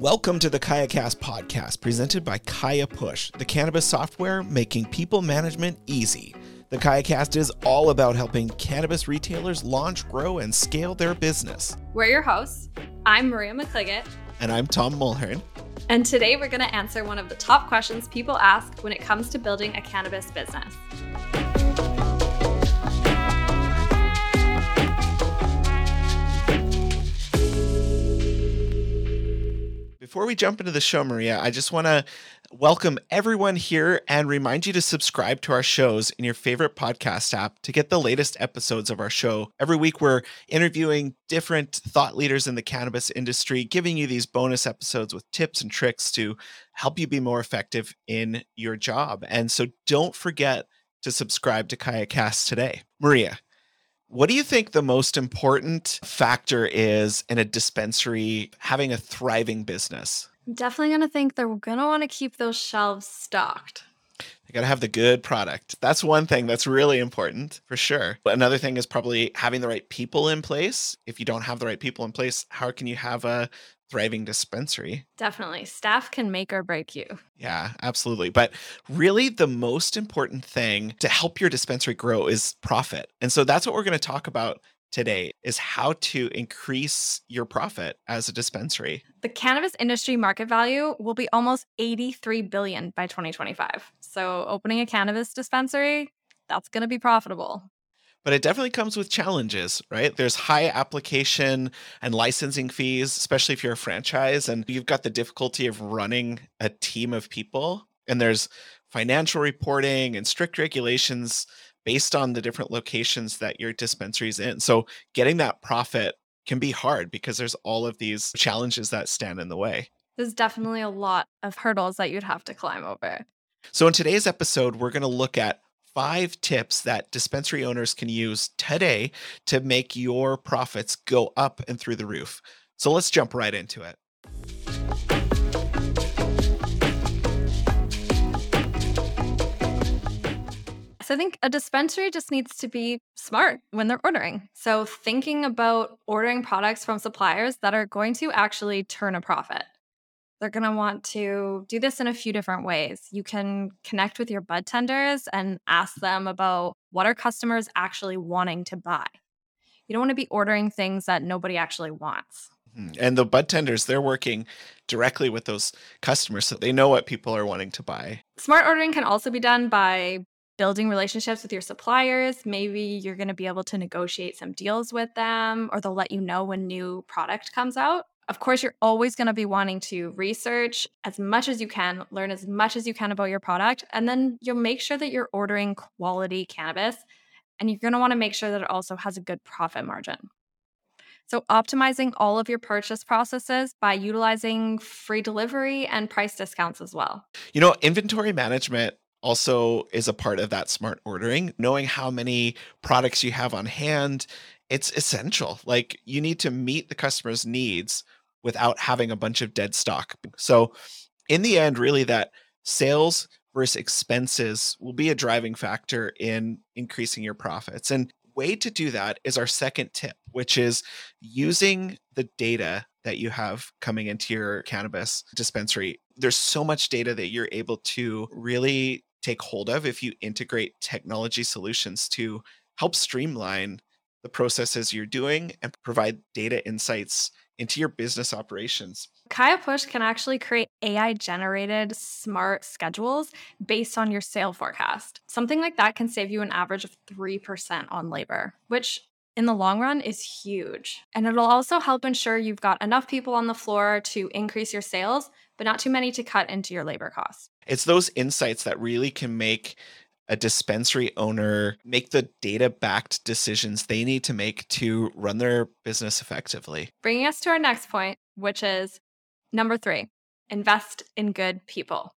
Welcome to the KayaCast podcast, presented by Kaya Push, the cannabis software making people management easy. The KayaCast is all about helping cannabis retailers launch, grow, and scale their business. We're your hosts. I'm Maria McCliggett. And I'm Tom Mulhern. And today we're going to answer one of the top questions people ask when it comes to building a cannabis business. Before we jump into the show, Maria, I just want to welcome everyone here and remind you to subscribe to our shows in your favorite podcast app to get the latest episodes of our show. Every week, we're interviewing different thought leaders in the cannabis industry, giving you these bonus episodes with tips and tricks to help you be more effective in your job. And so don't forget to subscribe to KayaCast today. Maria, what do you think the most important factor is in a dispensary having a thriving business? I'm definitely going to think they're going to want to keep those shelves stocked. They got to have the good product. That's one thing that's really important for sure. But another thing is probably having the right people in place. If you don't have the right people in place, how can you have a thriving dispensary. Definitely. Staff can make or break you. Yeah, absolutely. But really, the most important thing to help your dispensary grow is profit. And so that's what we're going to talk about today is how to increase your profit as a dispensary. The cannabis industry market value will be almost 83 billion by 2025. So opening a cannabis dispensary, that's going to be profitable but it definitely comes with challenges, right? There's high application and licensing fees, especially if you're a franchise and you've got the difficulty of running a team of people. And there's financial reporting and strict regulations based on the different locations that your dispensary's in. So getting that profit can be hard because there's all of these challenges that stand in the way. There's definitely a lot of hurdles that you'd have to climb over. So, in today's episode, we're going to look at five tips that dispensary owners can use today to make your profits go up and through the roof. So let's jump right into it. So I think a dispensary just needs to be smart when they're ordering. So thinking about ordering products from suppliers that are going to actually turn a profit. They're going to want to do this in a few different ways. You can connect with your bud tenders and ask them about what are customers actually wanting to buy. You don't want to be ordering things that nobody actually wants. Mm-hmm. And the bud tenders, they're working directly with those customers so they know what people are wanting to buy. Smart ordering can also be done by building relationships with your suppliers. Maybe you're going to be able to negotiate some deals with them, or they'll let you know when new product comes out. Of course, you're always going to be wanting to research as much as you can, learn as much as you can about your product, and then you'll make sure that you're ordering quality cannabis. And you're going to want to make sure that it also has a good profit margin. So, optimizing all of your purchase processes by utilizing free delivery and price discounts as well. You know, inventory management also is a part of that smart ordering. Knowing how many products you have on hand, it's essential. Like, you need to meet the customer's needs without having a bunch of dead stock. So, in the end, really, that sales versus expenses will be a driving factor in increasing your profits. And way to do that is our second tip, which is using the data that you have coming into your cannabis dispensary. There's so much data that you're able to really take hold of if you integrate technology solutions to help streamline the processes you're doing and provide data insights into your business operations. Kaya Push can actually create AI generated smart schedules based on your sale forecast. Something like that can save you an average of 3% on labor, which in the long run is huge. And it'll also help ensure you've got enough people on the floor to increase your sales, but not too many to cut into your labor costs. It's those insights that really can make a dispensary owner make the data backed decisions they need to make to run their business effectively. Bringing us to our next point, which is number three invest in good people.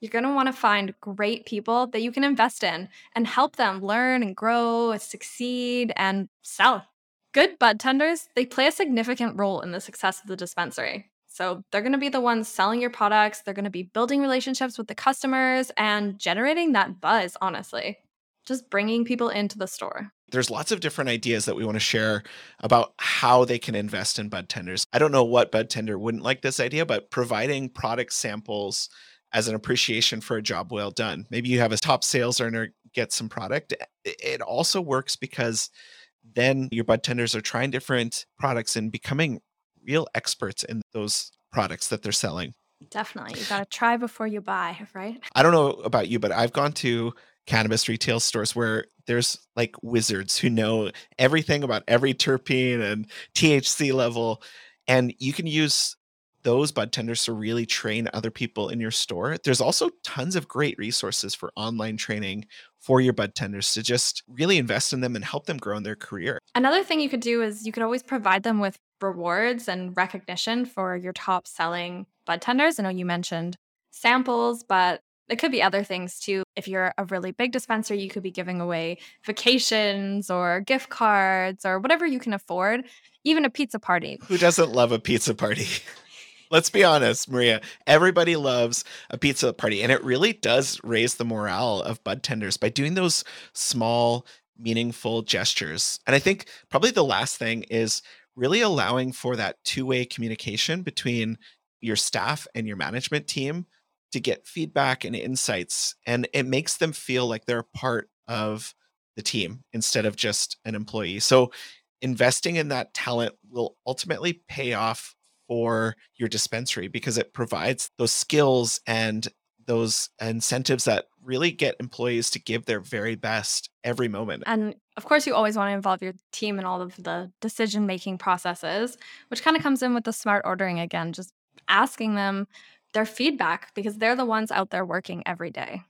You're going to want to find great people that you can invest in and help them learn and grow, and succeed, and sell. Good bud tenders, they play a significant role in the success of the dispensary. So they're going to be the ones selling your products. They're going to be building relationships with the customers and generating that buzz, honestly, just bringing people into the store. There's lots of different ideas that we want to share about how they can invest in bud tenders. I don't know what bud tender wouldn't like this idea, but providing product samples as an appreciation for a job well done. Maybe you have a top sales earner get some product. It also works because then your bud tenders are trying different products and becoming real experts in those products that they're selling. Definitely. You got to try before you buy, right? I don't know about you, but I've gone to cannabis retail stores where there's like wizards who know everything about every terpene and THC level. And you can use those bud tenders to really train other people in your store. There's also tons of great resources for online training for your bud tenders to just really invest in them and help them grow in their career. Another thing you could do is you could always provide them with rewards and recognition for your top selling bud tenders. I know you mentioned samples, but it could be other things too. If you're a really big dispenser, you could be giving away vacations or gift cards or whatever you can afford, even a pizza party. Who doesn't love a pizza party? Let's be honest, Maria. Everybody loves a pizza party, and it really does raise the morale of bud tenders by doing those small, meaningful gestures. And I think probably the last thing is really allowing for that two way communication between your staff and your management team to get feedback and insights. And it makes them feel like they're part of the team instead of just an employee. So investing in that talent will ultimately pay off for your dispensary because it provides those skills and those incentives that really get employees to give their very best every moment. And of course, you always want to involve your team in all of the decision making processes, which kind of comes in with the smart ordering again, just asking them their feedback because they're the ones out there working every day.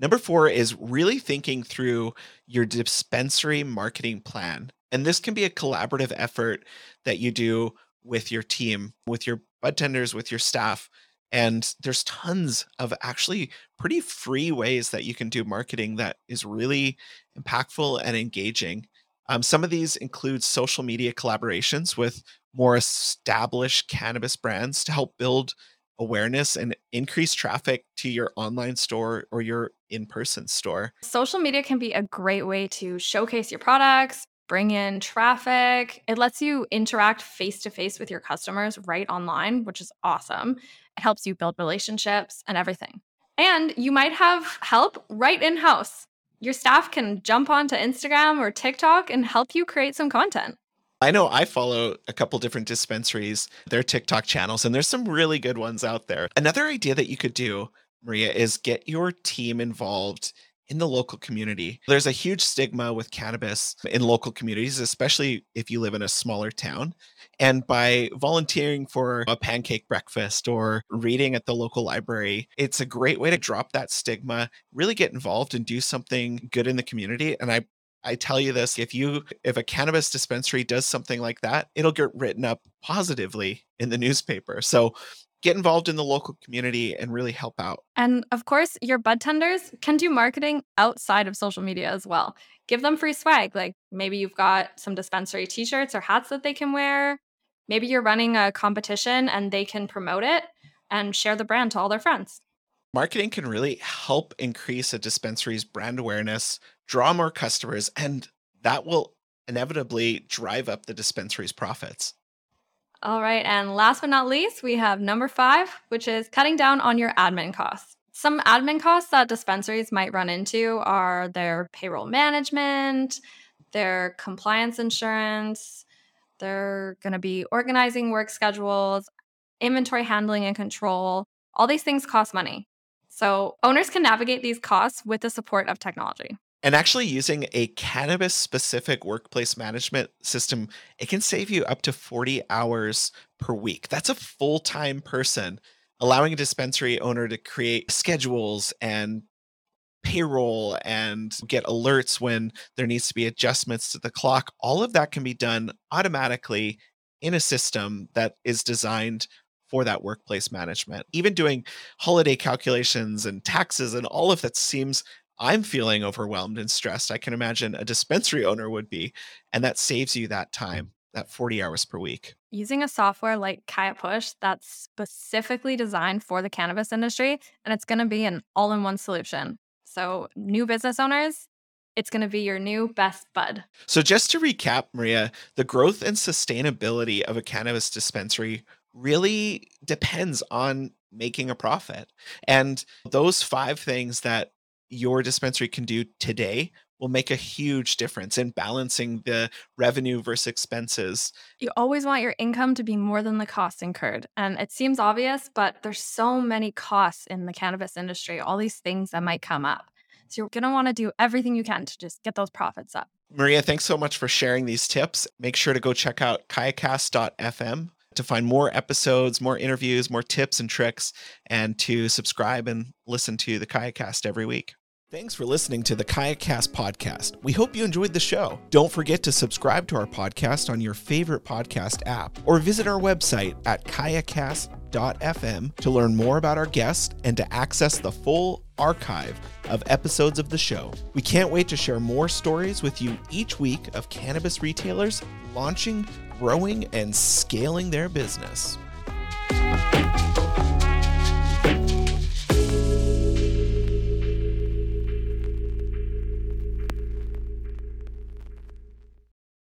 Number four is really thinking through your dispensary marketing plan. And this can be a collaborative effort that you do with your team, with your bud tenders, with your staff. And there's tons of actually pretty free ways that you can do marketing that is really impactful and engaging. Um, some of these include social media collaborations with more established cannabis brands to help build awareness and increase traffic to your online store or your in person store. Social media can be a great way to showcase your products, bring in traffic. It lets you interact face to face with your customers right online, which is awesome. It helps you build relationships and everything. And you might have help right in house. Your staff can jump onto Instagram or TikTok and help you create some content. I know I follow a couple different dispensaries, their TikTok channels, and there's some really good ones out there. Another idea that you could do, Maria, is get your team involved in the local community. There's a huge stigma with cannabis in local communities, especially if you live in a smaller town. And by volunteering for a pancake breakfast or reading at the local library, it's a great way to drop that stigma, really get involved and do something good in the community. And I I tell you this, if you if a cannabis dispensary does something like that, it'll get written up positively in the newspaper. So get involved in the local community and really help out. And of course, your bud tenders can do marketing outside of social media as well. Give them free swag. Like maybe you've got some dispensary t shirts or hats that they can wear. Maybe you're running a competition and they can promote it and share the brand to all their friends. Marketing can really help increase a dispensary's brand awareness draw more customers, and that will inevitably drive up the dispensary's profits. All right. And last but not least, we have number five, which is cutting down on your admin costs. Some admin costs that dispensaries might run into are their payroll management, their compliance insurance, they're going to be organizing work schedules, inventory handling and control. All these things cost money. So owners can navigate these costs with the support of technology. And actually using a cannabis specific workplace management system, it can save you up to 40 hours per week. That's a full time person, allowing a dispensary owner to create schedules and payroll and get alerts when there needs to be adjustments to the clock. All of that can be done automatically in a system that is designed for that workplace management. Even doing holiday calculations and taxes and all of that seems I'm feeling overwhelmed and stressed. I can imagine a dispensary owner would be. And that saves you that mm. time, that 40 hours per week. Using a software like Kaya Push that's specifically designed for the cannabis industry, and it's going to be an all in one solution. So, new business owners, it's going to be your new best bud. So, just to recap, Maria, the growth and sustainability of a cannabis dispensary really depends on making a profit. And those five things that your dispensary can do today will make a huge difference in balancing the revenue versus expenses. You always want your income to be more than the costs incurred. And it seems obvious, but there's so many costs in the cannabis industry, all these things that might come up. So you're going to want to do everything you can to just get those profits up. Maria, thanks so much for sharing these tips. Make sure to go check out kayacast.fm to find more episodes, more interviews, more tips and tricks, and to subscribe and listen to the KayaCast every week. Thanks for listening to the KayaCast podcast. We hope you enjoyed the show. Don't forget to subscribe to our podcast on your favorite podcast app or visit our website at kayacast.fm to learn more about our guests and to access the full archive of episodes of the show. We can't wait to share more stories with you each week of cannabis retailers launching, growing, and scaling their business.